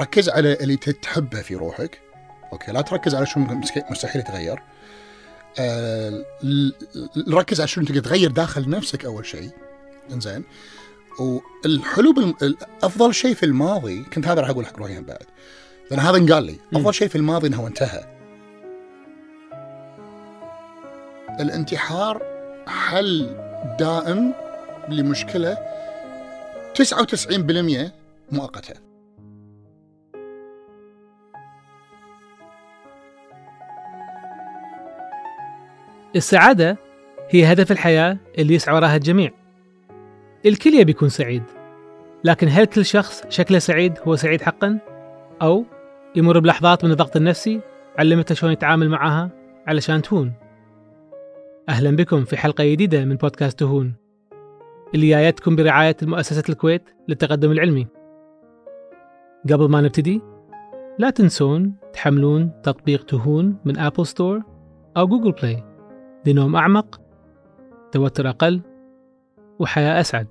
ركز على اللي تحبه في روحك. أوكي لا تركز على شو مستحيل يتغير. آه ركز على شنو تقدر تغير داخل نفسك أول شيء. إنزين. والحلو بالم... أفضل شيء في الماضي كنت هذا راح أقول حق روحي بعد. لأن هذا انقال لي أفضل شيء في الماضي إنه انتهى. الانتحار حل دائم لمشكلة 99% مؤقتة. السعادة هي هدف الحياة اللي يسعى وراها الجميع. الكل يبي يكون سعيد لكن هل كل شخص شكله سعيد هو سعيد حقا؟ أو يمر بلحظات من الضغط النفسي علمته شلون يتعامل معها علشان تهون؟ أهلا بكم في حلقة جديدة من بودكاست تهون اللي جايتكم برعاية مؤسسة الكويت للتقدم العلمي. قبل ما نبتدي لا تنسون تحملون تطبيق تهون من Apple Store أو Google Play لنوم أعمق توتر أقل وحياة أسعد.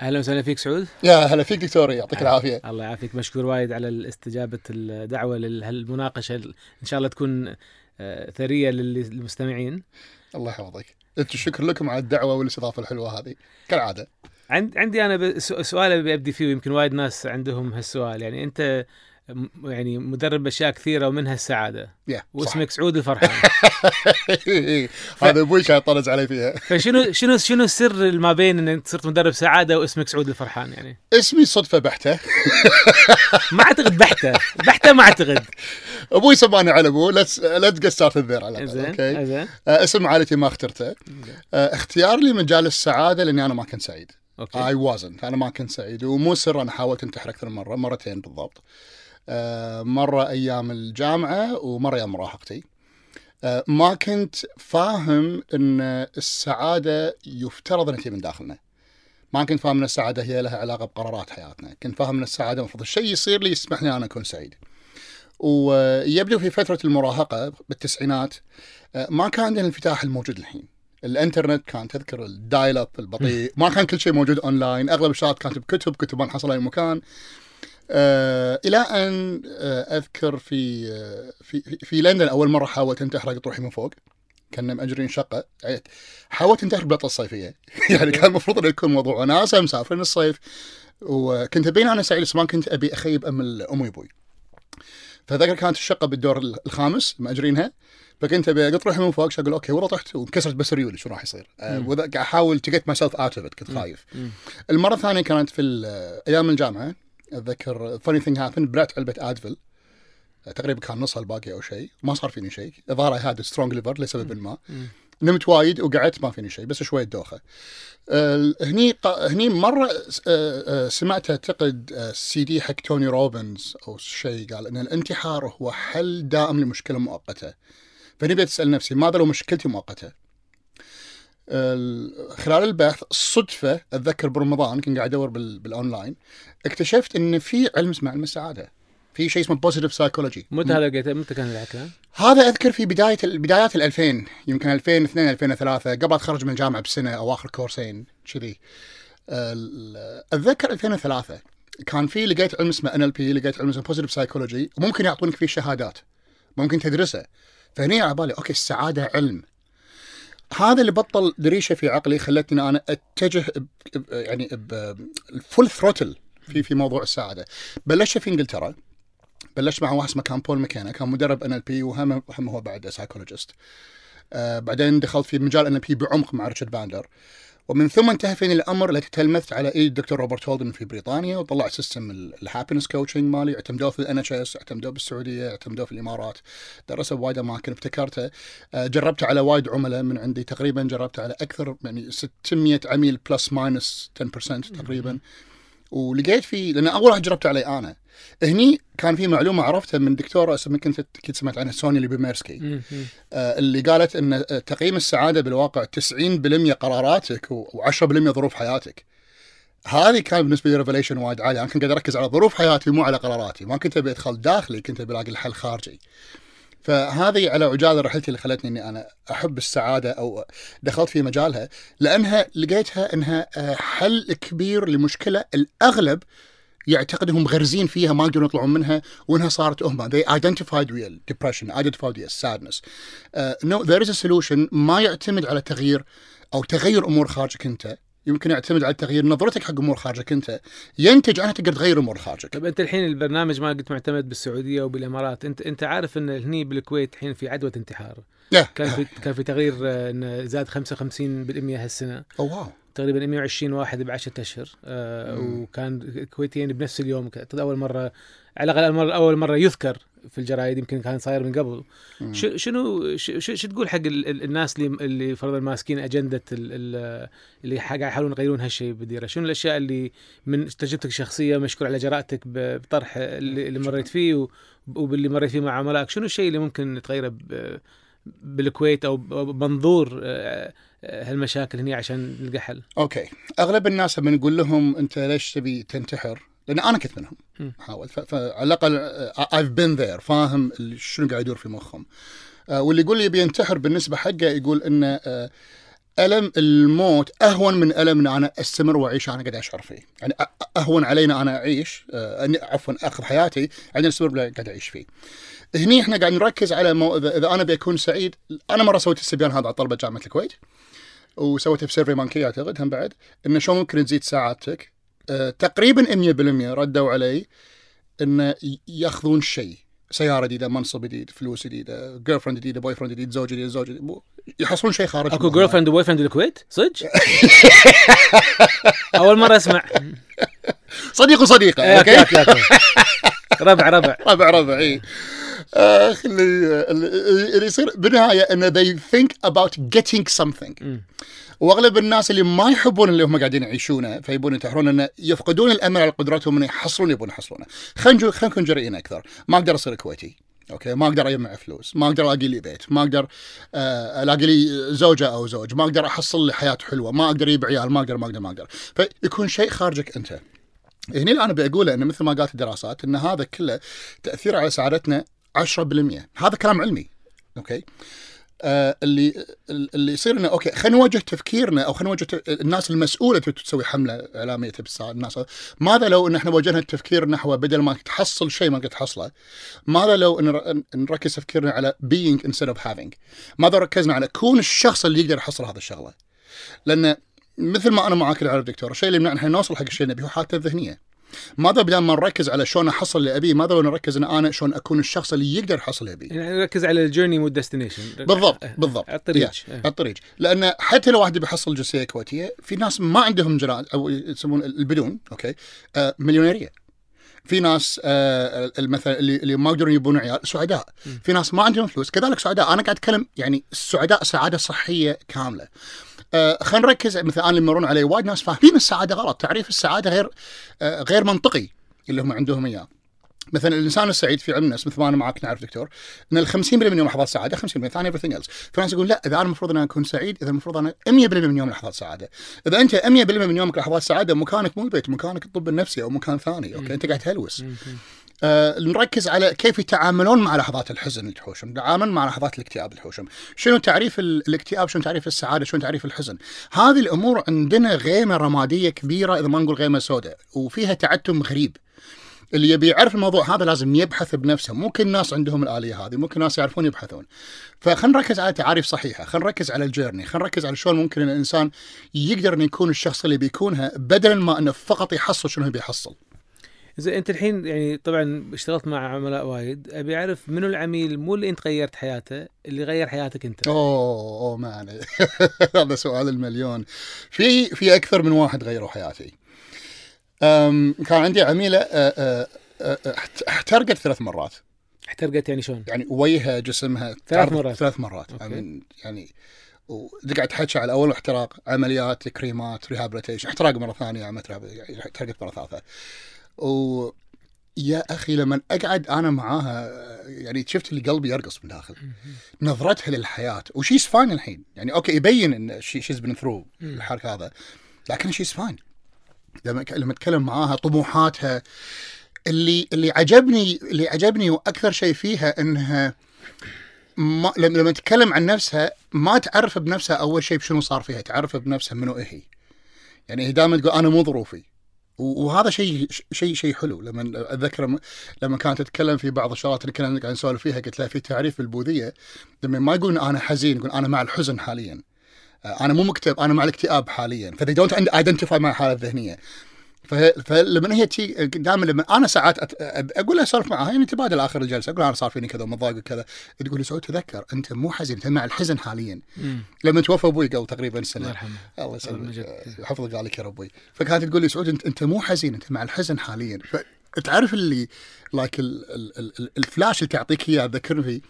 أهلا وسهلا فيك سعود. يا هلا فيك دكتور يعطيك العافية. الله يعافيك. مشكور وايد على استجابة الدعوة لهالمناقشه إن شاء الله تكون آه، ثرية للمستمعين. الله يحفظك. أنت الشكر لكم على الدعوة والاستضافة الحلوة هذه. كالعادة. عندي أنا سؤال أبي أبدي فيه ويمكن وايد ناس عندهم هالسؤال. يعني أنت يعني مدرب أشياء كثيرة ومنها السعادة. Yeah, واسمك صح. سعود الفرحان. هذا أبوي كان طرز علي فيها. فشنو شنو شنو السر ما بين إن أنت صرت مدرب سعادة واسمك سعود الفرحان؟ يعني اسمي صدفة بحتة. ما أعتقد بحتة. بحتة ما أعتقد. أبوي سماني على ابوه let's let's get started there على okay؟ زين اسم عائلتي ما اخترته. آه، اختيار لي مجال السعادة لأني أنا ما كنت سعيد. I wasn't أنا ما كنت سعيد. ومو سر أنا حاولت أنتحر أكثر من مرة مرتين بالضبط. آه، مرة أيام الجامعة ومرة أيام مراهقتي. آه، ما كنت فاهم أن السعادة يفترض أن من داخلنا. ما كنت فاهم أن السعادة هي لها علاقة بقرارات حياتنا. كنت فاهم أن السعادة المفروض الشيء يصير لي يسمح لي أنا أكون سعيد. ويبدو في فترة المراهقة بالتسعينات آه، ما كان عندنا الانفتاح الموجود الحين. الانترنت كان تذكر ال dial-up البطيء ما كان كل شيء موجود اونلاين أغلب الشغلات كانت بكتب كتب ما نحصلها أي مكان. آه إلى أن آه أذكر في, آه في في لندن أول مرة حاولت أنتحر أقط روحي من فوق. كنا مأجرين شقة. حاولت أنتحر بالعطله الصيفية. يعني كان المفروض إنه يكون موضوع. وناسه مسافرين الصيف وكنت أبين أنا سعيد بس ما كنت أبي أخيب امل امي وأبوي. فذكر كانت الشقة بالدور الخامس مأجرينها. فكنت أبي اقط روحي من فوق أقول؟ okay والله طحت وانكسرت بس ريولي شو راح يصير؟ أه أحاول to get myself out of كنت خايف. المرة الثانية كانت في أيام الجامعة أتذكر funny thing happened بلعت علبة Advil تقريبا كان نصها الباقي أو شيء. ما صار فيني شيء. الظاهر هاد strong liver لسبب ما. نمت وايد وقعدت ما فيني شيء بس شوية دوخة. أه هني هني مرة أه سمعت أعتقد سي دي حق توني روبنز أو شيء قال إن الانتحار هو حل دائم لمشكلة مؤقتة. فهني بديت اسال نفسي ماذا لو مشكلتي مؤقتة؟ خلال البحث صدفة أتذكر برمضان كنت قاعد أدور بالأونلاين اكتشفت إن في علم اسمه علم السعادة في شيء اسمه positive psychology متى هذا لقيته متى كان الكلام؟ هذا أذكر في بداية بدايات ال 2000 يمكن 2002 2003 قبل اتخرج من الجامعة بسنة أو آخر كورسين كذي أتذكر 2003 كان في لقيت علم اسمه NLP لقيت علم اسمه positive psychology وممكن يعطونك فيه شهادات ممكن تدرسه فهني على بالي okay السعادة علم. هذا اللي بطل دريشة في عقلي خلتني أنا أتجه يعني ب full throttle في في موضوع السعادة. بلشت في إنجلترا بلشت مع واحد اسمه كان بول مكينا كان مدرب NLP وهم هم هو بعد psychologist آه بعدين دخلت في مجال NLP بعمق مع ريتشارد باندلر ومن ثم انتهى فيني الأمر التي تلمذت على إيد الدكتور روبرت هولدن في بريطانيا وطلع system ال happiness coaching مالي اعتمدوه في ال NHS اعتمدوه بالسعودية اعتمدوه في الإمارات درسه بوايد أماكن ابتكرته آه، جربته على وايد عملاء من عندي تقريبا جربته على أكثر يعني 600 عميل plus minus 10% تقريبا. ولقيت في لأن أول واحد جربته علي أنا هني كان في معلومة عرفتها من دكتورة كنت انت أكيد سمعت عنها سونيا ليوبوميرسكي آه اللي قالت إن تقييم السعادة بالواقع 90% قراراتك و10% ظروف حياتك. هذه كان بالنسبة لي revelation وايد عالي. أنا كنت قاعد أركز على ظروف حياتي مو على قراراتي. ما كنت أبي أدخل داخلي كنت أبي ألاقي الحل خارجي. فهذه على عجالة رحلتي اللي خلتني إني أنا أحب السعادة أو دخلت في مجالها لأنها لقيتها إنها آه، حل كبير لمشكلة الأغلب يعتقد انهم غرزين فيها ما يقدرون يطلعون منها وإنها صارت هم they identified real depression identified real sadness. Uh, no there is a solution. ما يعتمد على تغيير أو تغير أمور خارجك أنت. يمكن يعتمد على تغيير نظرتك حق أمور خارجك أنت. ينتج عنها تقدر تغير أمور خارجك. طيب أنت الحين البرنامج ما قلت معتمد بالسعودية وبالإمارات أنت أنت عارف إن هني بالكويت الحين في عدوى انتحار. Yeah. كان في كان في تغيير آه، زاد 55% هالسنة. Oh wow. تقريبا 120 واحد بعشرة أشهر. آه. وكان كويتيين بنفس اليوم أول مرة على الأقل أول مرة يذكر في الجرايد يمكن كان صاير من قبل. شنو شو, شو تقول حق ال- ال- الناس اللي اللي فرضا ماسكين أجندة ال- ال- اللي قاعد يحاولون يغيرون هالشيء بالديره شنو الأشياء اللي من تجربتك الشخصية مشكور على جرأتك ب- بطرح اللي, اللي مريت فيه وباللي مريت فيه مع عملائك؟ شنو الشيء اللي ممكن تغيره ب- بالكويت أو بمنظور آه، هالمشاكل هنا عشان نلقى حل. okay. أغلب الناس لما نقول لهم أنت ليش تبي تنتحر؟ لأن أنا كنت منهم. مم. حاول. ف- فعلى الأقل I've been there فاهم شنو قاعد يدور في مخهم. آه، واللي يقول لي يبي ينتحر بالنسبة حقه يقول ان آه، ألم الموت أهون من الم ان أنا أستمر وأعيش أنا قاعد أشعر فيه. يعني أهون علينا أنا أعيش. آه، أني- عفوا أخذ حياتي. عندنا أستمر قاعد أعيش فيه. هني إحنا قاعد نركز على مو... اذا أنا بكون سعيد. أنا مرة سويت الاستبيان هذا على طلبة جامعة الكويت. وسويته في SurveyMonkey أعتقد هم بعد انه شلون ممكن تزيد سعادتك أه تقريبا 100% ردوا علي انه يأخذون شيء. سيارة جديدة منصب جديد فلوس جديدة girlfriend جديدة boyfriend جديد زوج جديد زوج جديد يحصلون شيء خارج أكو. girlfriend و boyfriend بالكويت صدق؟ أول مرة أسمع. صديق وصديقة okay. ربع ربع. ربع ربع إي. اخ اللي اللي اللي يصير بالنهاية انه they think about getting something. وأغلب الناس اللي ما يحبون اللي هم قاعدين يعيشونه فيبون ينتحرون انه يفقدون الأمل على قدرتهم انه يحصلون يبون يحصلونه. خلينا خلينا نكون جريئين أكثر. ما أقدر أصير كويتي okay؟ ما أقدر أجمع فلوس. ما أقدر ألاقي لي بيت. ما أقدر آه، ألاقي لي زوجة أو زوج. ما أقدر أحصل لي حياة حلوة. ما أقدر أجيب عيال. ما أقدر ما أقدر ما أقدر. فيكون شيء خارجك أنت. هنا اللي أنا بقوله انه مثل ما قالت الدراسات إن هذا كله تاثيره على سعادتنا 10% هذا كلام علمي. okay؟ آه اللي اللي يصير إنه okay خلينا نوجه تفكيرنا أو خلينا نوجه ت- الناس المسؤولة تسوي حملة إعلامية تبي الناس. ماذا لو إن إحنا وجهنا التفكير نحو بدل ما تحصل شيء ما قد تحصله ماذا لو إن نركز تفكيرنا على being instead of having ماذا ركزنا على كون الشخص اللي يقدر يحصل هذا الشغلة؟ لأن مثل ما أنا معاك العرب دكتور الشيء اللي يمنعنا نوصل حق الشيء اللي نبيه هو حالته الذهنية. ماذا بدل ما نركز على شلون أحصل اللي ابيه ماذا نركز إن أنا شلون أكون الشخص اللي يقدر يحصل اللي ابيه يعني ركز على ال journey مو ال destination بالضبط بالضبط. على الطريق. على الطريق. لأن حتى لو واحد بيحصل جنسيه كويتية في ناس ما عندهم جناز أو يسمون البدون okay آه مليونيرية. في ناس آه مثلا اللي اللي ما يقدرون يبون عيال سعداء. في ناس ما عندهم فلوس. كذلك سعداء. أنا قاعد أتكلم يعني السعداء سعادة صحية كاملة. آه خلينا نركز. مثلا أنا اللي يمرون علي وايد ناس فاهمين السعادة غلط. تعريف السعادة غير آه غير منطقي اللي هم عندهم إياه. مثلا الإنسان السعيد في علم النفس مثل ما أنا معك نعرف دكتور إن ال 50% من يوم لحظات سعادة 50% ثاني everything else. في ناس يقول لا إذا أنا المفروض ان أكون سعيد إذا المفروض أنا 100% من يوم لحظات سعادة. إذا أنت 100% من يومك لحظات سعادة مكانك مو البيت مكانك الطب النفسي أو مكان ثاني أوكي؟ أنت قاعد تهلوس. آه نركز على كيف يتعاملون مع لحظات الحزن تحوشهم نتعامل مع لحظات الاكتئاب تحوشهم شنو تعريف ال- الاكتئاب؟ شنو تعريف السعادة؟ شنو تعريف الحزن؟ هذه الأمور عندنا غيمة رمادية كبيرة إذا ما نقول غيمة سوداء وفيها تعتم غريب. اللي يبي يعرف الموضوع هذا لازم يبحث بنفسه. مو كل الناس عندهم الآلية هذه ممكن الناس يعرفون يبحثون. فخلينا نركز على تعاريف صحيحة خلينا نركز على الجيرني خلينا نركز على شلون ممكن ان الإنسان يقدر إنه يكون الشخص اللي بيكونها بدلا ما إنه فقط يحصل شنو بيحصل. زين أنت الحين يعني طبعا اشتغلت مع عملاء وايد. أبي أعرف منو العميل مو اللي أنت غيرت حياته اللي غير حياتك أنت؟ أوه أوه مان هذا سؤال المليون. في في أكثر من واحد غيروا حياتي. أم كان عندي عميلة أه، أه، أه، أحت- احترقت ثلاث مرات. احترقت يعني شلون؟ يعني وجهها جسمها ثلاث مرات. ثلاث مرات. okay. يعني يعني وقاعد تحكي على أول احتراق عمليات كريمات rehabilitation احتراق مرة ثانية عملت يعني احترقت مرة ثالثة. و يا أخي لما أقعد أنا معاها يعني شفت اللي قلبي يرقص من داخل. نظرتها للحياة و she's fine الحين. يعني okay يبين إن she's been through الحرك هذا لكن she's fine لما لما أتكلم معاها طموحاتها اللي اللي عجبني اللي عجبني وأكثر شيء فيها إنها ما لما لما تتكلم عن نفسها ما تعرف بنفسها أول شيء بشنو صار فيها تعرف بنفسها منو هي. يعني هي دائما تقول أنا مو ظروفي. وهذا شيء شيء شيء حلو. لما اتذكر لما- كانت تتكلم في بعض الشغلات اللي كنا قاعد نسولف فيها قلت لها في تعريف بالبوذية لما ما يقولون أنا حزين يقول أنا مع الحزن حاليا. أنا مو مكتئب أنا مع الاكتئاب حاليا. ف they don't identify مع الحالة الذهنية. فلما هي تي دائما لما أنا ساعات أت... أقول لها أسولف معها يعني تبادل آخر الجلسة أقول لها أنا صار فيني كذا ومضايق وكذا تقول لي سعود تذكر أنت مو حزين أنت مع الحزن حاليا. لما توفى أبوي قبل تقريبا الله سنه يرحمه. الله يسلمك. يحفظك عليك يا ربي. فكانت تقول لي سعود انت أنت مو حزين أنت مع الحزن حاليا. فتعرف اللي like ال- ال- ال- ال- الفلاش اللي تعطيك إياه ذكرني فيه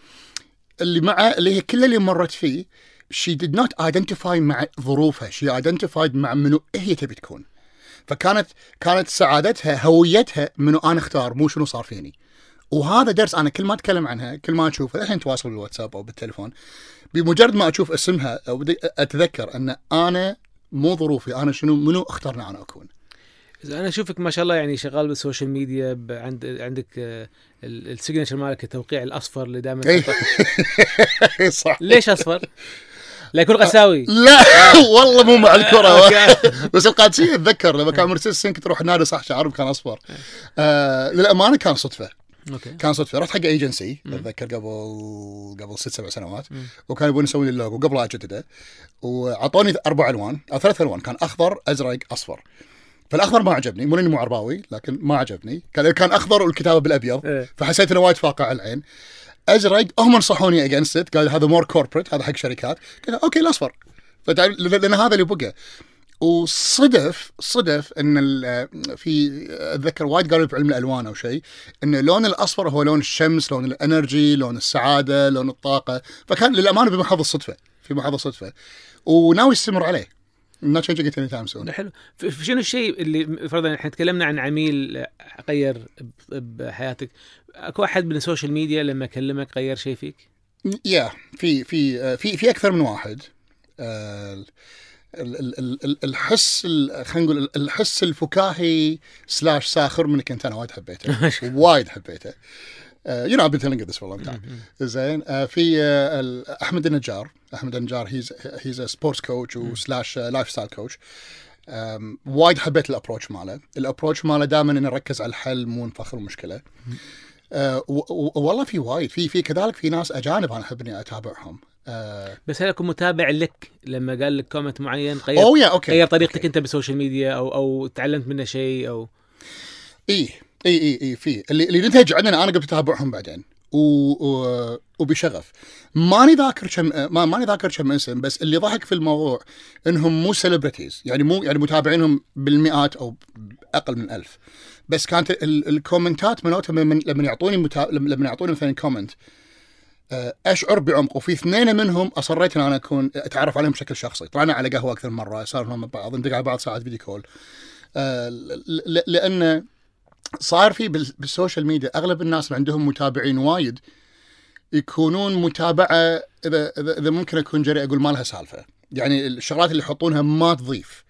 اللي مع اللي هي كل اللي مرت فيه she did not identify مع ظروفها she identified مع منو هي تبي تكون. فكانت كانت سعادتها هويتها منو أنا أختار مو شنو صار فيني وهذا درس أنا كل ما أتكلم عنها كل ما اشوفها الحين تواصل بالواتساب أو بالتليفون بمجرد ما أشوف اسمها أو أتذكر أن أنا مو ظروفي أنا شنو منو اخترنا أنا أكون أنا أشوفك ما شاء الله يعني شغال بالسوشيال ميديا عند عندك آه، ال- signature مالك التوقيع الأصفر اللي دائما إي. صح ليش أصفر؟ لا يكون قساوي لا والله مو مع الكرة. أوكي. بس القادسيه أتذكر لما كان مرسيدسين كنت أروح نادي صح شعري كان أصفر. آه. للأمانة كان صدفة. أوكي. كان صدفة. رحت حق ايجنسي أتذكر قبل قبل ست سبع سنوات. مم. وكانوا يبون يسوون لي اللوجو قبل لا أجدده. وأعطوني أربع ألوان. أو ثلاث ألوان. كان أخضر أزرق أصفر. فالأخضر ما عجبني. مو لاني مو عرباوي لكن ما عجبني. كان كان أخضر والكتابة بالأبيض. إيه. فحسيت إنه وايد فاقع على العين. ازرق هم نصحوني اجينست قال هذا more corporate هذا حق شركات. قلت أوكي الأصفر. لأن هذا اللي بقى. وصدف صدف إن في أتذكر وايد قالوا بعلم الألوان أو شيء إن اللون الأصفر هو لون الشمس لون ال energy لون السعادة لون الطاقة. فكان للأمانة بمحض الصدفة في محض الصدفة. وناوي استمر عليه. Not changing it anytime soon. حلو. شنو الشيء اللي فرضا إحنا تكلمنا عن عميل آه، غير ب- بحياتك. أكو أحد من السوشيال ميديا لما كلمك غير شيء فيك؟ يا في في آه، في في أكثر من واحد. آه، ال- ال- ال- ال- الحس ال- خلينا نقول الحس الفكاهي slash ساخر منك أنت. أنا وايد حبيته. وايد حبيته. you know I've been telling you this for a long time. زين آه، في آه، ال- احمد النجار احمد النجار he's he's sports coach و slash lifestyle coach وايد حبيت ال approach ماله. ال approach ماله دائما إنه نركز على الحل مو نفخر المشكلة. و- والله في وايد. في في كذلك في ناس أجانب أنا أحب إني أتابعهم. آه، بس هل أكون متابع لك لما قال لك comment معين؟ غير اوه يا أوكي غير طريقتك أنت بالسوشيال ميديا أو أو تعلمت منه شيء أو اي إي إي إي في. اللي اللي نتج عندنا أنا قبل أتابعهم بعدين. و... وبشغف. ماني ذاكر كم ما ماني ذاكر كم اسم بس اللي ضحك في الموضوع إنهم مو celebrities يعني مو يعني متابعينهم بالمئات أو أقل من ألف. بس كانت ال... الكومنتات مالتهم لما لما يعطوني متا... لما يعطوني مثلا comment اشعر بعمق وفي اثنين منهم أصريت إن أنا أكون أتعرف عليهم بشكل شخصي. طلعنا على قهوة أكثر من مرة سولفنا مع بعض ندق على بعض ساعات video call آه، لأن صار في بال- بالسوشيال ميديا أغلب الناس اللي عندهم متابعين وايد يكونون متابعة إذا إذا, إذا ممكن أكون جريء أقول ما لها سالفة. يعني الشغلات اللي يحطونها ما تضيف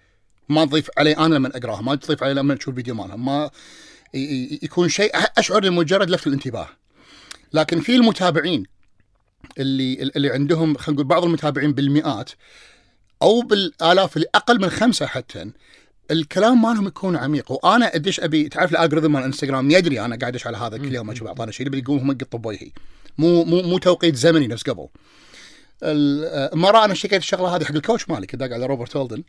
ما تضيف علي أنا لما أقراها ما تضيف علي لما أشوف الفيديو مالها ما يكون شيء أشعر لمجرد لفت الانتباه. لكن في المتابعين اللي اللي عندهم خلينا نقول بعض المتابعين بالمئات أو بالآلاف اللي أقل من خمسة حتى الكلام مالهم يكون عميق. وأنا أدش أبي تعرف الالجوريثم مال انستغرام يدري أنا قاعد ادش على هذا كل يوم أشوف اعطانا شيء يقوم هم بوجهي مو مو مو توقيت زمني نفس قبل. ال- آه، مرة أنا شكيت الشغلة هذه حق ال coach مالي كنت على روبرت هولدن.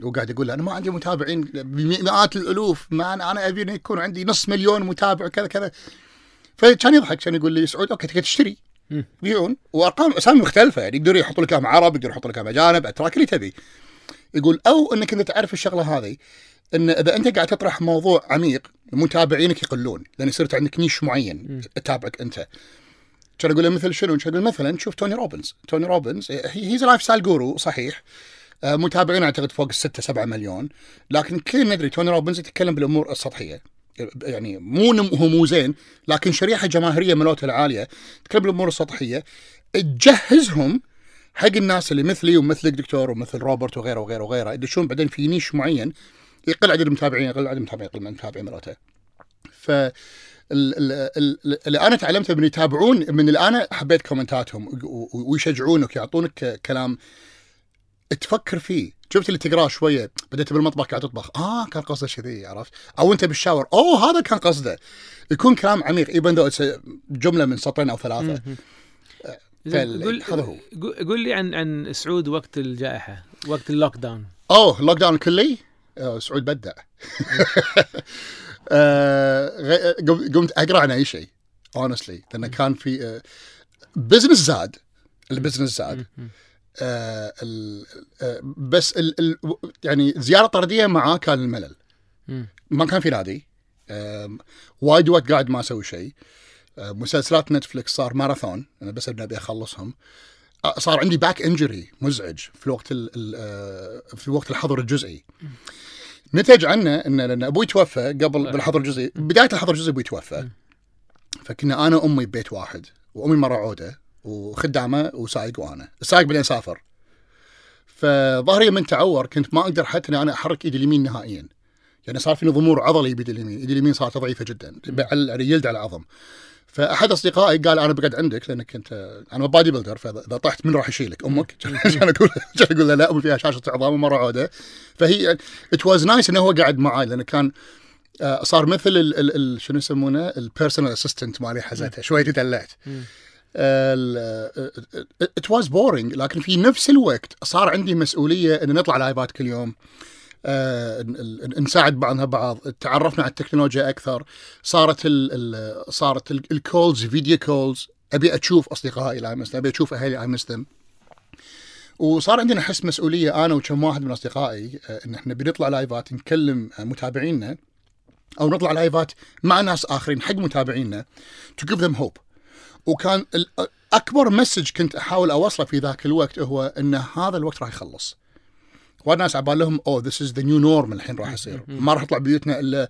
وقاعد يقول له أنا ما عندي متابعين بمئات الألوف ما أنا أنا أبي يكون عندي نص مليون متابع كذا كذا. فكان يضحك كان يقول لي سعود أوكي تقدر تشتري. يبيعون وأرقام أسامي مختلفة يعني يقدروا يحطوا لك اياهم عرب يقدروا يحطوا لك اياهم أجانب أتراك اللي تبي. يقول أو إنك إنت تعرف الشغلة هذه إن إذا أنت قاعد تطرح موضوع عميق متابعينك يقلون لأن يصير عندك niche معين تتابعك أنت. كان أقول مثل شنو؟ كان أقول مثلا شوف توني روبنز، توني روبنز he's lifestyle guru صحيح. آه، متابعين أعتقد فوق الستة سبعة مليون. لكن كلنا ندري توني روبنز يتكلم بالأمور السطحية. يعني مو هو مو زين لكن شريحة جماهيرية ملوته العالية تتكلم بالأمور السطحية. تجهزهم حق الناس اللي مثلي ومثلك دكتور ومثل روبرت وغيره وغيره وغيره يدشون بعدين في niche معين يقل عدد المتابعين يقل عدد المتابعين يقل عدد المتابعين ملوته ف ال- ال- ال- اللي أنا تعلمته من يتابعون من اللي أنا حبيت كومنتاتهم ويشجعونك يعطونك كلام تفكر فيه. شفت اللي تقراه شوية بديت بالمطبخ قاعد تطبخ. آه كان قصده كذي عرفت؟ أو أنت بالشاور. أوه هذا كان قصده. يكون كلام عميق even though جملة من سطرين أو ثلاثة. قول. قول- لي عن عن سعود وقت الجائحة وقت ال lockdown أوه ال lockdown الكلي آه، سعود بدع آه، قمت أقرأ عن أي شيء honestly لأن كان في business زاد ال business زاد. آه، ال- آه، بس ال ال يعني زيارة طردية معاه كان الملل. ما كان في نادي. وايد وقت قاعد ما أسوي شيء. آه، مسلسلات نتفلكس صار ماراثون أنا بس ابي اخلصهم آه، صار عندي back injury مزعج في ال آه، في وقت الحظر الجزئي. نتج عنه إن لأن أبوي توفى قبل بالحظر الجزئي بداية الحظر الجزئي أبوي توفى. فكنا أنا وأمي ببيت واحد وأمي مرة عودة وخدامة وسايق وأنا. السايق بعدين سافر. فظهري من تعور كنت ما أقدر حتى إني أنا أحرك إيدي اليمين نهائيا. يعني صار فيني ضمور عضلي بيدي اليمين. إيدي اليمين صارت ضعيفة جدا على يعني يلد على العظم. فأحد أصدقائي قال أنا بقعد عندك لأنك انت أنا بادي بيلدر فإذا طحت من راح يشيلك أمك؟ عشان أقول عشان أقول له لا امي فيها شاشة عظام ومره عوده. فهي it was nice إنه هو قاعد معاي لأنه كان آه، صار مثل ال ال ال شنو يسمونه؟ ال personal assistant مالي حزتها شوي تدلعت. it was boring لكن في نفس الوقت صار عندي مسؤولية إن نطلع لايفات كل يوم. نساعد بعضنا بعض. تعرفنا على التكنولوجيا أكثر. صارت ال ال صارت ال- ال calls video calls أبي أشوف أصدقائي لا مثلا أبي أشوف أهلي اي مسلم. وصار عندنا حس مسؤولية أنا وكم واحد من أصدقائي آه، إن إحنا بنطلع لايفات نكلم آه، متابعينا أو نطلع لايفات مع ناس آخرين حق متابعينا to give them hope. وكان أكبر message كنت أحاول أوصله في ذاك الوقت هو إن هذا الوقت راح يخلص. وايد ناس عبال لهم oh this is the new norm الحين راح يصير. ما راح نطلع بيوتنا إلا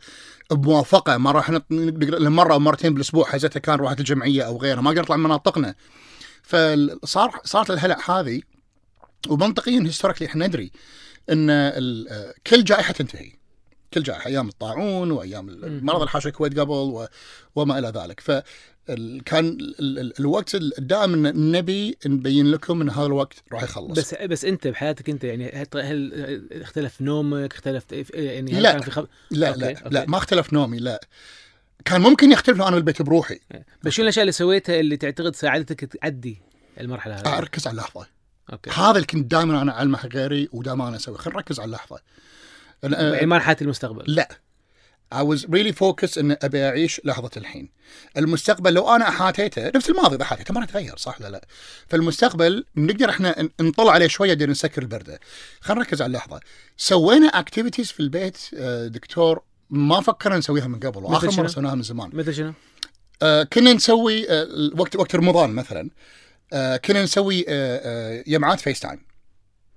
بموافقة. ما راح نقدر مرة أو مرتين بالأسبوع حزتها كان روحت الجمعية أو غيرها. ما نقدر نطلع من مناطقنا. فصار صارت الهلع هذه ومنطقيا historically إحنا ندري إن كل جائحة تنتهي. كل جائحة أيام الطاعون وأيام المرض اللي حاش الكويت قبل و... وما إلى ذلك. ف كان ال- ال- الوقت الدائم نبي نبين لكم إن هذا الوقت راح يخلص. بس بس أنت بحياتك أنت يعني هل- اختلف نومك؟ اختلف يعني هل لا. كان في خب... لا أوكي، لا أوكي. لا ما اختلف نومي لا. كان ممكن يختلف لو أنا بالبيت بروحي. بس شنو الأشياء اللي سويتها اللي تعتقد ساعدتك تعدي المرحلة هذه؟ أركز على اللحظة. أوكي. هذا اللي كنت دائما أنا أعلمه غيري ودائما أنا أسوي خلينا نركز على اللحظة. يعني ما نحاتي المستقبل. لا. I was really focused ان أبي أعيش لحظة الحين. المستقبل لو أنا أحاتيته نفس الماضي إذا حاتيته ما راح يتغير صح ولا لا؟ فالمستقبل نقدر إحنا نطلع عليه شوية دير نسكر البردة. خلينا نركز على اللحظة. سوينا activities في البيت آه، دكتور ما فكرنا نسويها من قبل وآخر؟ مرة سويناها من زمان. مثل شنو؟ آه، كنا نسوي آه، وقت وقت رمضان مثلا آه، كنا نسوي جمعات FaceTime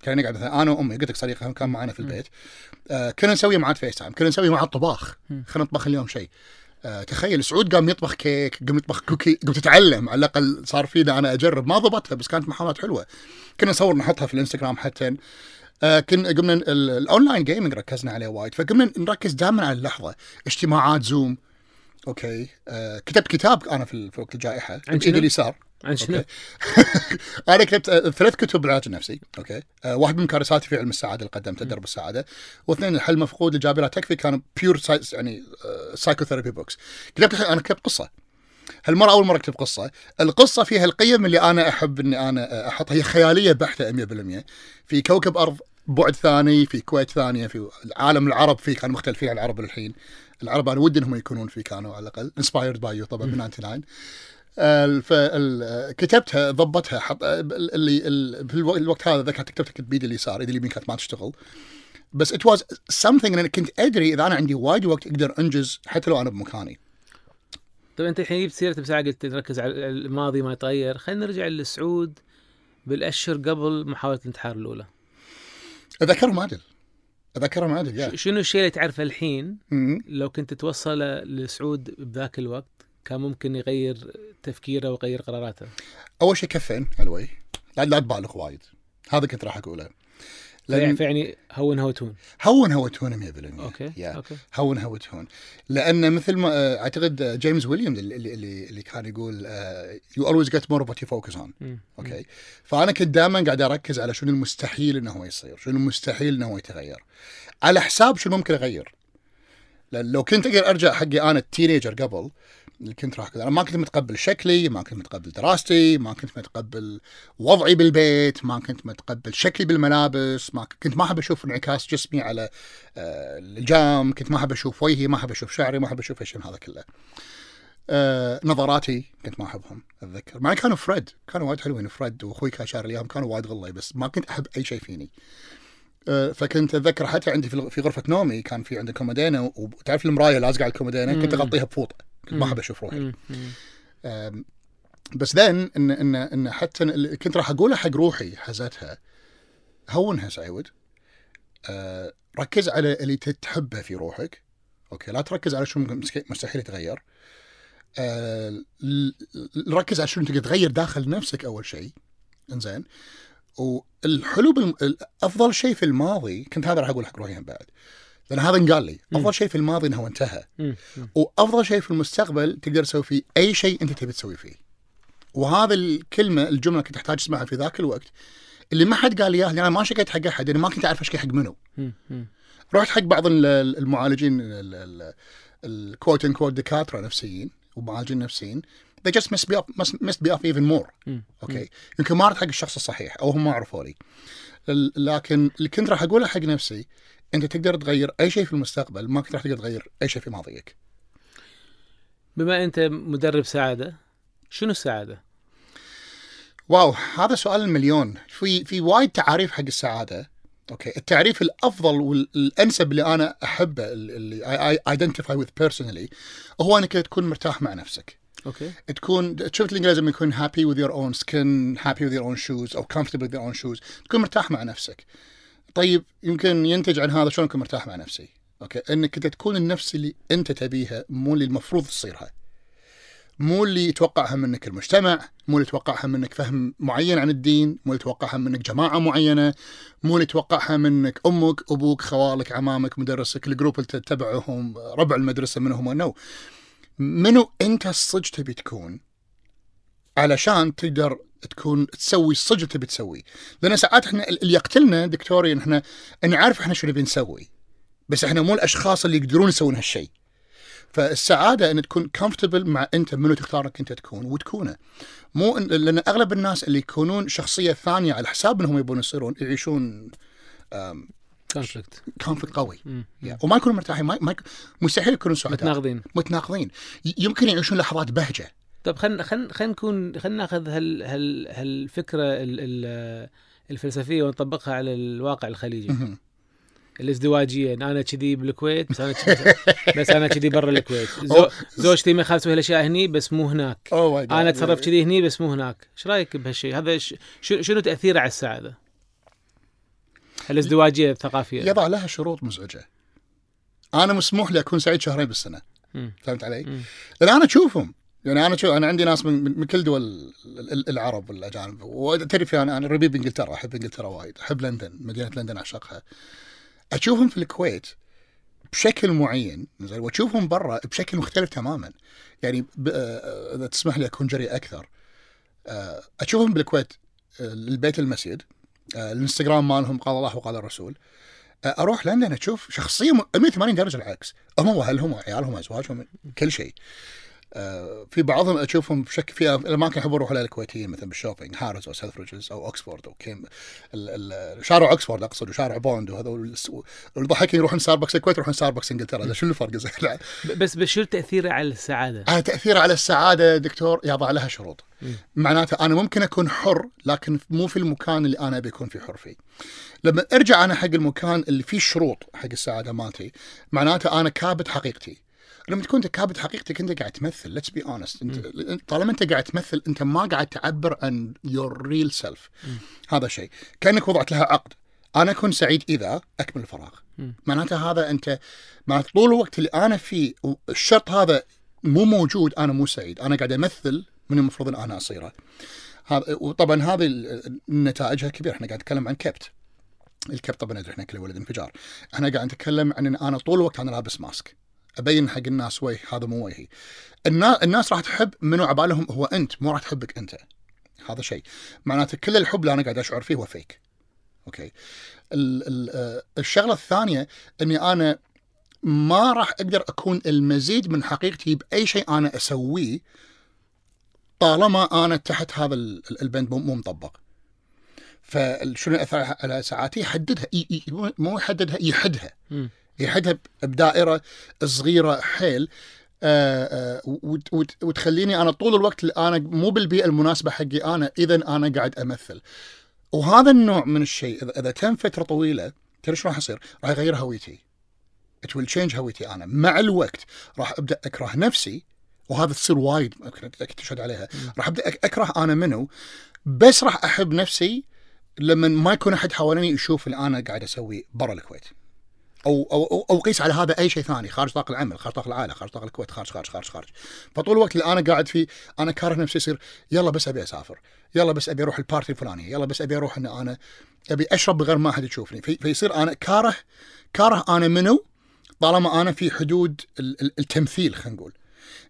كنا نقعد مثلا أنا وأمي قلت لك صديقه كان معنا في البيت آه، كنا نسوي معاد FaceTime كنا نسوي معاد طباخ مم. خلينا نطبخ اليوم شيء. آه، تخيل سعود قام يطبخ كيك قام يطبخ cookie قام تتعلم. على الأقل صار فينا أنا أجرب. ما ضبطها بس كانت محاولات حلوة. كنا نصور نحطها في الإنستغرام حتى. آه كنا قمنا ال- ال online gaming ركزنا عليه وايد. فقمنا نركز دائما على اللحظة. اجتماعات زوم أوكي. آه كتبت كتاب أنا في وقت الجائحة. عن؟ اليسار. عن شنو؟ أنا كتبت آه، ثلاث كتب بالعلاج النفسي. أوكي. آه، واحد من كارثاتي في علم السعادة اللي قدمته درب السعادة. واثنين الحل مفقود لجابر لا تكفي كانوا pure يعني psychotherapy books كتبت أنا كتبت قصة. هالمرة أول مرة أكتب قصة. القصة فيها القيم اللي أنا أحب إني أنا آه، أحطها. هي خيالية بحتة 100% في كوكب أرض بعد ثاني في كويت ثانية في العالم العرب فيه كانوا مختلفين عن العرب الحين. العرب أنا ودي إنهم يكونون فيه كانوا على الأقل. inspired by you طبعا من 99 ال- فال- آه، كتبتها ضبطها حط اللي ال- في الو- الوقت هذا ذكرت كتبتها كنت بيدي اليسار ايدي اليمين كانت ما تشتغل. بس it was something أنا كنت أدري إذا أنا عندي وايد وقت أقدر أنجز حتى لو أنا بمكاني. طيب أنت الحين جبت سيرة بساعة قلت نركز على الماضي ما يتغير. خلينا نرجع للسعود بالأشهر قبل محاولة الانتحار الأولى. أذكرهم عدل أذكرهم عدل شنو الشيء اللي تعرفه الحين. لو كنت توصله لسعود بذاك الوقت؟ كان ممكن يغير تفكيره ويغير قراراته. أول شيء كفين علوي لا لا تبالغ وايد. هذا كنت راح أقوله. لأن يعني هون هوتون هون هوتون 100% أوكي يا. أوكي. هون هوتون لأن مثل ما أعتقد جيمس ويليامز اللي اللي, اللي كان يقول you always get more what you focus on. أوكي. فأنا كنت دائما قاعد أركز على شنو المستحيل إنه هو يصير شنو المستحيل إنه هو يتغير. على حساب شنو ممكن أغير. لأن لو كنت أقدر أرجع حقي أنا ال teenager قبل كنت راح أنا ما كنت متقبل شكلي ما كنت متقبل دراستي ما كنت متقبل وضعي بالبيت ما كنت متقبل شكلي بالملابس ما كنت ما أحب أشوف انعكاس جسمي على آه، الجام كنت ما أحب أشوف وجهي ما أحب أشوف شعري ما أحب أشوف الشيء هذا كله. آه، نظراتي كنت ما أحبهم أتذكر. مع كانوا فريد كانوا وايد حلوين فريد وأخوي كان شاري لي إياهم، كانوا وايد غلي بس ما كنت أحب أي شيء فيني. آه، فكنت أتذكر حتى عندي في غرفة نومي كان في عندي كومودينا وتعرف المراية لازقه على الكومودينا كنت. أغطيها بفوطة. ما. احب أشوف روحي. بس ذن ان ان إن حتى اللي كنت راح أقولها حق روحي حزتها. هونها سعود أه ركز على اللي تحبه في روحك. أوكي لا تركز على مسك- مستحيل يتغير. أه ل- ركز على شنو تقدر تغير داخل نفسك أول شيء. إنزين. والحلو. أفضل شيء في الماضي كنت هذا راح أقول حق روحي بعد. لأن هذا انقال لي. أفضل شيء في الماضي إنه انتهى. وأفضل شيء في المستقبل تقدر تسوي فيه أي شيء أنت تبي تسوي فيه. وهذا الكلمة الجملة كنت أحتاج أسمعها في ذاك الوقت اللي ما حد قال لي إياها أنا ما شكيت حق أحد أنا ما كنت أعرف اشكي حق منو. رحت حق بعض ال- ال- المعالجين ال quote unquote دكاترة نفسيين ومعالجين نفسيين they just messed me up messed, messed me up even more. أوكي يمكن ما رحت حق الشخص الصحيح أو هم ما عرفوا لي لكن اللي كنت راح أقوله حق نفسي أنت تقدر تغير أي شيء في المستقبل ما كنت راح تقدر تغير أي شيء في ماضيك. بما أنت مدرب سعادة شنو السعادة؟ wow هذا سؤال المليون في في وايد تعاريف حق السعادة. أوكي التعريف الأفضل والأنسب اللي أنا أحبه اللي I identify with personally هو أنك تكون مرتاح مع نفسك. أوكي. تكون شفت الإنجليزي لما يكون happy with your own skin happy with your own shoes أو comfortable with your own shoes تكون مرتاح مع نفسك. طيب يمكن ينتج عن هذا شلون اكون مرتاح مع نفسي؟ أوكي إنك انت تكون النفس اللي أنت تبيها مو اللي المفروض تصيرها. مو اللي يتوقعها منك المجتمع مو اللي يتوقعها منك فهم معين عن الدين مو اللي يتوقعها منك جماعة معينة مو اللي يتوقعها منك أمك أبوك خوالك عمامك مدرسك ال group اللي تتبعهم ربع المدرسة منهم no منو أنت الصج تبي تكون علشان تقدر تكون تسوي الصج اللي تبي تسويه. لأن ساعات إحنا اللي يقتلنا دكتوري إن إحنا نعرف إحنا شو نبي نسوي بس إحنا مو الأشخاص اللي يقدرون يسوون هالشيء فالسعادة إن تكون comfortable مع أنت منو تختار انك أنت تكون وتكونه. مو إن لأن أغلب الناس اللي يكونون شخصية ثانية على حساب إنهم يبون يصيرون يعيشون conflict conflict قوي. وما يكونوا مرتاحين ما ما يك- مستحيل يكونوا سعداء. متناقضين. متناقضين. يمكن يعيشون لحظات بهجة. طب خلينا خلينا خلينا نكون خلينا ناخذ هال هال هالفكرة ال ال الفلسفية ونطبقها على الواقع الخليجي. الازدواجية إن أنا كذي بالكويت بس أنا كذي بس أنا كذي برا الكويت. زين زوجتي ما يخالف هالأشياء هني بس مو هناك. أنا أتصرف كذي هني بس مو هناك. إيش رأيك بهالشيء؟ هذا ش- شنو تأثيره على السعادة؟ الازدواجية الثقافية. يضع لها شروط مزعجة. أنا مسموح لي أكون سعيد شهرين بالسنة. فهمت علي؟ لأن أنا أشوفهم. يعني أنا شوف أنا عندي ناس من, من كل دول ال- ال- العرب والأجانب. وتعرف أنا أنا ربيب انجلترا أحب إنجلترا وايد أحب لندن مدينة لندن أعشقها. أشوفهم في الكويت بشكل معين زين وأشوفهم برا بشكل مختلف تماما. يعني ب- آه، إذا تسمح لي أكون جريء أكثر. آه، أشوفهم بالكويت آه، البيت المسجد آه، الإنستغرام مالهم قال الله وقال الرسول. آه، أروح لندن أشوف شخصية م- 180 درجة العكس. هم وأهلهم وعيالهم وأزواجهم كل شيء. آه، في بعضهم أشوفهم بشكل في الاماكن يحبون يروحوا لها الكويتيين مثلا بال shopping Harrods أو Selfridges أو اوكسفورد أو كيم شارع اوكسفورد أقصد وشارع بوند وهذول الضحك يروحون ستاربكس الكويت يروحون ستاربكس إنجلترا. شو الفرق زين؟ بس بس شو تاثيره على السعادة؟ آه تأثير على السعادة دكتور يضع لها شروط. معناته أنا ممكن أكون حر لكن مو في المكان اللي أنا أبي أكون فيه حر فيه. لما أرجع أنا حق المكان اللي فيه شروط حق السعادة مالتي معناته أنا كابت حقيقتي. لما تكون انت كابت حقيقتك انت قاعد تمثل let's be honest انت طالما انت قاعد تمثل انت ما قاعد تعبر عن your real self هذا شيء. كأنك وضعت لها عقد. أنا أكون سعيد إذا أكمل الفراغ. معناته هذا أنت معناته طول الوقت اللي أنا فيه الشرط هذا مو موجود أنا مو سعيد. أنا قاعد أمثل من المفروض إن أنا أصيره. هذا وطبعا هذه نتائجها كبيرة. إحنا قاعد نتكلم عن كبت. الكب طبعا إحنا كل ولد انفجار. إحنا قاعد نتكلم عن إن أنا طول الوقت أنا لابس ماسك. أبين حق الناس وجه هذا مو وجهي النا- الناس راح تحب منو عبالهم هو أنت مو راح تحبك أنت. هذا شيء. معناته كل الحب اللي أنا قاعد أشعر فيه هو فيك أوكي. ال ال آه، الشغلة الثانية إني أنا ما راح أقدر أكون المزيد من حقيقتي بأي شيء أنا أسويه طالما أنا تحت هذا ال- ال- البند مو مطبق. فشنو الاثر على ساعاتي؟ يحددها مو- يحددها يحدها. يحدها بدائرة صغيرة حيل. آه، آه، وت- وت- وتخليني أنا طول الوقت أنا مو بالبيئة المناسبة حقي أنا إذا أنا قاعد أمثل. وهذا النوع من الشيء اذا إذا تم فترة طويلة ترى شو راح يصير؟ راح يغير هويتي. It will change هويتي أنا. مع الوقت راح أبدأ أكره نفسي وهذا تصير وايد ممكن تشهد عليها. راح أبدأ أكره أنا منو؟ بس راح أحب نفسي لما ما يكون أحد حواليني يشوف اللي أنا قاعد أسويه برا الكويت. أو أو أو, قيس على هذا أي شيء ثاني خارج طاق العمل خارج طاق العائلة خارج طاق الكويت خارج خارج خارج خارج. فطول الوقت اللي أنا قاعد فيه أنا كاره نفسي يصير يلا بس أبي أسافر يلا بس أبي أروح البارتي الفلانيه يلا بس أبي أروح إن أنا أبي أشرب بغير ما احد يشوفني. في فيصير أنا كاره كاره أنا منو؟ طالما أنا في حدود ال- ال- التمثيل خلينا نقول.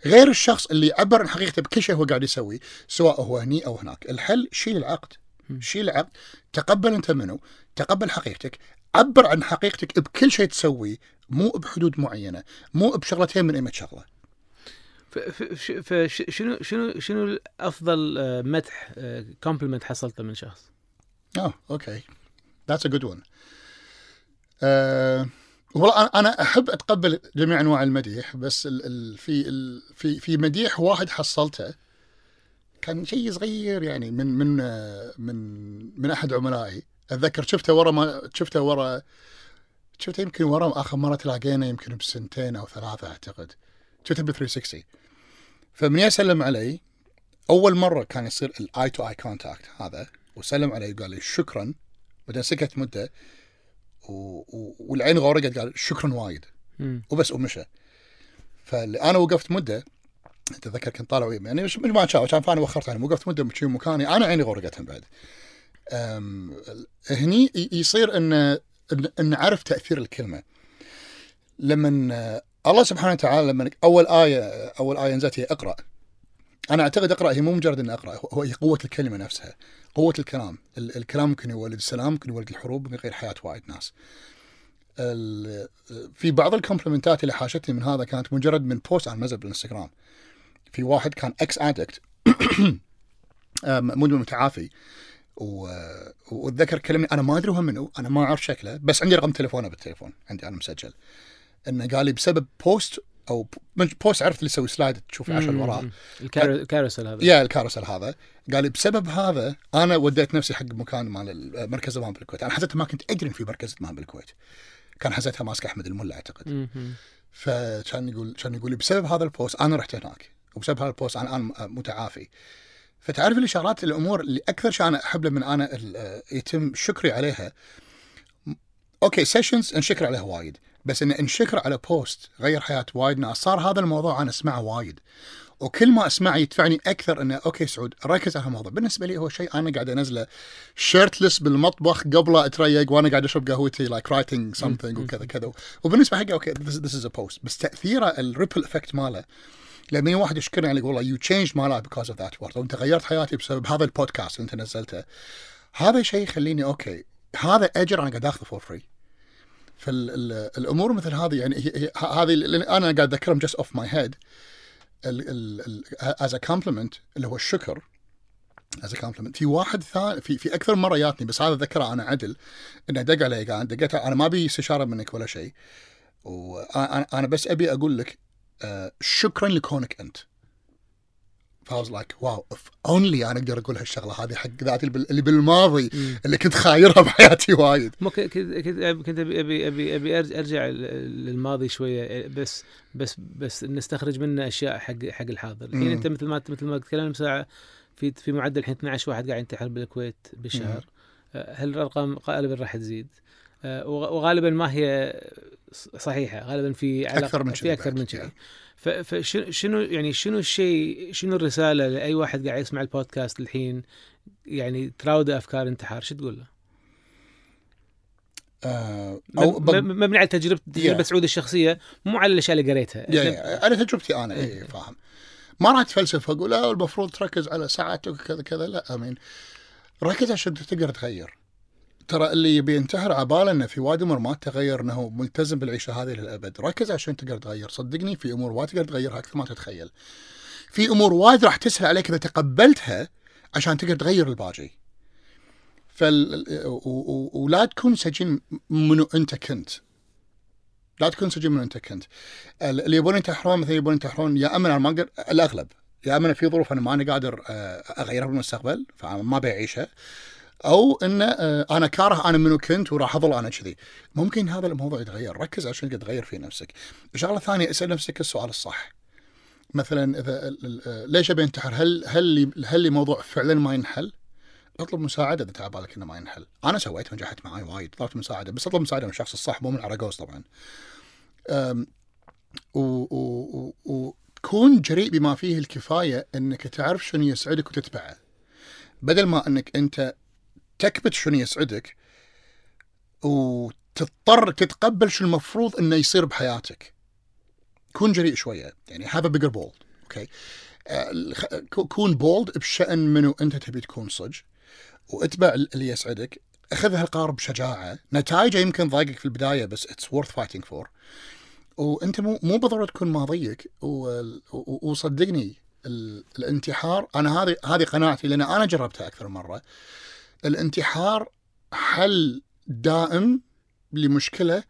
غير الشخص اللي يعبر عن حقيقته بكل شيء هو قاعد يسويه سواء هو هني أو هناك. الحل شيل العقد. شيل العقد. تقبل أنت منو تقبل حقيقتك. عبر عن حقيقتك بكل شيء تسويه مو بحدود معينة مو بشغلتين من ايمة شغلة. فشنو شنو شنو افضل آه، مدح compliment حصلته من شخص؟ آه okay. That's a good one والله أنا أحب أتقبل جميع أنواع المديح بس ال ال في ال في في مديح واحد حصلته كان شيء صغير يعني من من آه، من من أحد عملائي. أتذكر شفته ورا ما شفته ورا شفته يمكن ورا آخر مرة تلاقينا يمكن بسنتين أو ثلاثة أعتقد. شفته بال 360 فمن يسلم علي أول مرة كان يصير ال eye to eye contact هذا وسلم علي وقال لي شكرا. بعدين سكت مدة و... و... والعين غورقت قال شكرا وايد. وبس ومشى. فانا وقفت مدة أتذكر كنت طالع يعني مش ما شاف كان فانا وخرت عنه. وقفت مدة مكاني أنا عيني غورقت بعد. هني يصير ان ان, إن عرف تأثير الكلمة. لما آه، الله سبحانه وتعالى لما أول آية أول آية نزلت هي اقرأ. أنا أعتقد اقرأ هي مو مجرد إن أقرأ هو هي قوة الكلمة نفسها قوة الكلام. ال- الكلام ممكن يولد السلام ممكن يولد الحروب ممكن يغير حياة وايد ناس. في بعض ال compliment ات اللي حاشتني من هذا كانت مجرد من post عن مزب بالإنستغرام. في واحد كان ex addict مدمن متعافي. و- واتذكر كلمني أنا ما أدري هو منو أنا ما أعرف شكله بس عندي رقم تليفونه بالتليفون عندي أنا مسجل. إنه قال لي بسبب بوست أو بوست عرفت اللي يسوي slide تشوف العشر مم. وراه ال carousel هذا. يا ال carousel هذا. قال لي بسبب هذا أنا وديت نفسي حق مكان مال مركز امام بالكويت. أنا حزتها ما كنت أدري إن في مركز إمام بالكويت. كان حزتها ماسك أحمد الملا أعتقد. فكان يقول كان يقول لي بسبب هذا ال post أنا رحت هناك وبسبب هذا ال post أنا الان متعافي. فتعرف الإشارات الأمور اللي أكثر شيء أنا أحب لما أنا ال- يتم شكري عليها. okay sessions انشكر عليها وايد بس إن انشكر على post غير حياة وايد ناس صار هذا الموضوع أنا أسمعه وايد. وكل ما أسمعه يدفعني أكثر إنه okay سعود ركز على الموضوع. بالنسبة لي هو شيء أنا قاعد أنزله shirtless بالمطبخ قبل أتريق وأنا قاعد أشرب قهوتي like writing something وكذا كذا. وبالنسبة حقي okay this is a post بس تأثيره ال ripple effect ماله لما واحد يشكرني عليه يقول والله you changed my life because of that word وانت غيرت حياتي بسبب هذا البودكاست اللي أنت نزلته. هذا شيء يخليني okay. هذا أجر أنا قاعد أخذه for free فالامور مثل هذه يعني هذه أنا قاعد اذكرهم just off my head as a compliment اللي هو الشكر. as compliment في واحد ثاني في في أكثر مرة جاتني بس هذا ذكره أنا عدل إنه دق علي قال دقيت أنا ما ابي استشاره منك ولا شيء. وأنا أنا بس أبي أقول لك شكرا لكونك أنت. ف I was like wow if only أنا أقدر أقول هالشغلة هذه حق ذاتي اللي بال- اللي بالماضي. اللي كنت خايرها بحياتي وايد. مو ك- كنت كنت أبي أبي أبي أرج- أرجع للماضي شوية بس بس بس نستخرج منه أشياء حق حق الحاضر. الحين. أنت مثل ما مثل ما تكلمنا ساعة في في معدل الحين 12 واحد قاعد ينتحر بالكويت بالشهر آه، هل الارقام غالبا راح تزيد. آه، وغالبا ما هي صحيحة غالبا في علاقة- أكثر من في أكثر من كذي. ف- فشنو يعني شنو الشيء شنو الرسالة لأي واحد قاعد يسمع البودكاست الحين؟ يعني تراود أفكار انتحار شو تقول له؟ آه أو مبني على تجربه تجربة Yeah. سعود الشخصية مو على الأشياء اللي قريتها. يا يا أنا تجربتي أنا اي فاهم. ما راح أتفلسف أقول لا المفروض تركز على ساعاتك كذا كذا. لا آمين. ركز عشان تقدر تغير. ترى اللي يبي ينتحر عباله إنه في أمور ما تغير إنه ملتزم بالعيشة هذه للأبد، ركز عشان تقدر تغير، صدقني في أمور وايد تقدر تغيرها أكثر ما تتخيل. في أمور وايد راح تسهل عليك إذا تقبلتها عشان تقدر تغير الباقي. فال و... ولا تكون سجين منو أنت كنت. لا تكون سجين منو أنت كنت. اللي يبون ينتحرون مثلا يبون ينتحرون يا اما أنا ما أقدر الأغلب يا اما في ظروف أنا ماني قادر آه، أغيرها بالمستقبل فما بعيشها أو إن آه، أنا كاره أنا منو كنت وراح أظل أنا كذي. ممكن هذا الموضوع يتغير. ركز عشان تغير في نفسك. شغلة ثانية اسأل نفسك السؤال الصح. مثلا إذا آه، ليش أبي أنتحر؟ هل هل هل لي موضوع فعلا ما ينحل؟ أطلب مساعدة إذا تعب بالك إنه ما ينحل. أنا سويت نجحت معي وايد طلبت مساعدة بس أطلب مساعدة من الشخص الصح مو من عرقوز طبعا. أم، و- و- و- وتكون جريء بما فيه الكفاية إنك تعرف شنو يسعدك وتتبعه. بدل ما إنك أنت تكبت شنو يسعدك وتضطر تتقبل شو المفروض إنه يصير بحياتك. كون جريء شوية يعني هذا بيجر بولد okay كون bold بشأن منو أنت تبي تكون صج وأتبع اللي يسعدك. أخذ هالقرار بشجاعة. نتائجه يمكن ضايقك في البداية بس it's worth fighting for وأنت مو مو بالضرورة تكون ماضيك وصدقني ال- الانتحار. أنا هذه هذه قناعتي لأن أنا جربتها أكثر مرة. الانتحار حل دائم لمشكلة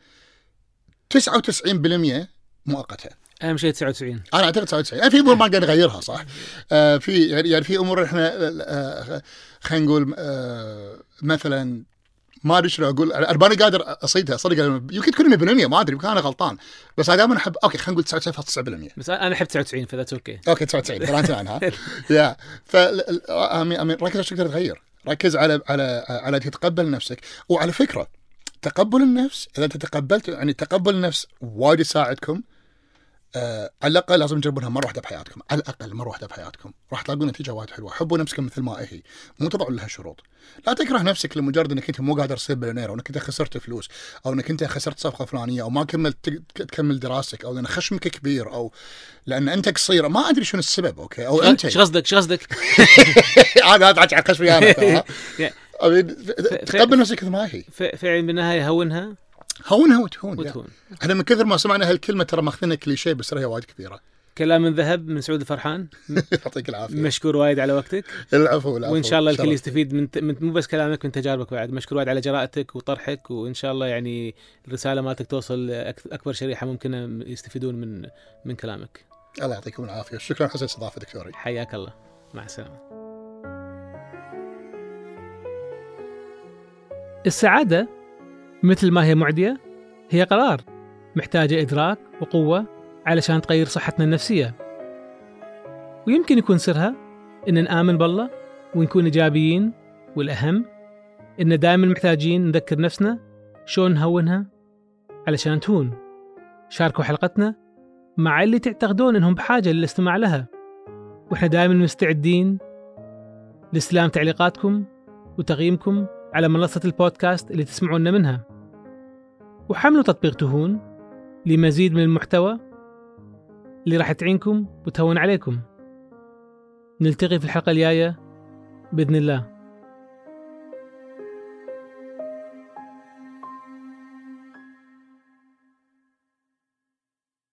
99% مؤقتة. أهم شيء 99 أنا أعتقد 99 يعني في امور ما نقدر نغيرها صح؟ آه في يعني يعني في أمور إحنا آه خلينا نقول آه مثلا ما أدري شنو أقول أنا ماني قادر أصيدها صدق يمكن تكون 100% ما أدري يمكن أنا غلطان. بس أنا دائما احب أوكي خلينا نقول 99.9% بس أنا أحب 99 فذاتس أوكي أوكي 99 فرانت عنها يا ف امين ركز عشان تقدر تغير. ركز على على على تتقبل نفسك. وعلى فكرة تقبل النفس إذا أنت تقبلت يعني تقبل النفس وايد يساعدكم. آه على الأقل لازم تجربونها مرة واحدة بحياتكم. على الأقل مرة واحدة بحياتكم. راح تلاقون نتيجة وايد حلوة. حبوا نفسكم مثل ما هي. مو تضعوا لها شروط. لا تكره نفسك لمجرد إنك أنت مو قادر تصير بليونير أو إنك أنت خسرت فلوس أو إنك أنت خسرت صفقة فلانية أو ما كملت تك- تكمل دراستك أو لأن خشمك كبير أو لأن أنت قصير. ما أدري شنو السبب okay؟ أو أنت. إيش قصدك إيش قصدك؟ أنا احكي عن خشمي أنا تقبل نفسك مثل ما هي. فعلا بالنهاية هونها هونها وتهون. وتهون إحنا من كثر ما سمعنا هالكلمة ترى ماخذينها كليشيه بس هي وايد كبيره كلام من ذهب من سعود الفرحان. يعطيك العافية. مشكور وايد على وقتك. العفو العفو. وإن شاء الله الكل. يستفيد من, من مو بس كلامك من تجاربك بعد. مشكور وايد على جرأتك وطرحك وإن شاء الله يعني الرسالة مالتك توصل لأك- أكبر شريحة ممكنه يستفيدون من من كلامك. الله يعطيكم العافية. شكرا حسن استضافة دكتوري. حياك الله. مع السلامة. السعادة مثل ما هي معدية هي قرار محتاجة إدراك وقوة علشان تغير صحتنا النفسية. ويمكن يكون سرها إن نآمن بالله ونكون إيجابيين والأهم إن دائما محتاجين نذكر نفسنا شلون نهونها علشان تهون. شاركوا حلقتنا مع اللي تعتقدون إنهم بحاجة للاستماع لها. وإحنا دائما مستعدين لاستلام تعليقاتكم وتقييمكم على منصة البودكاست اللي تسمعونا منها. وحملوا تطبيق تهون لمزيد من المحتوى اللي راح تعينكم وتهون عليكم. نلتقي في الحلقة الجاية بإذن الله.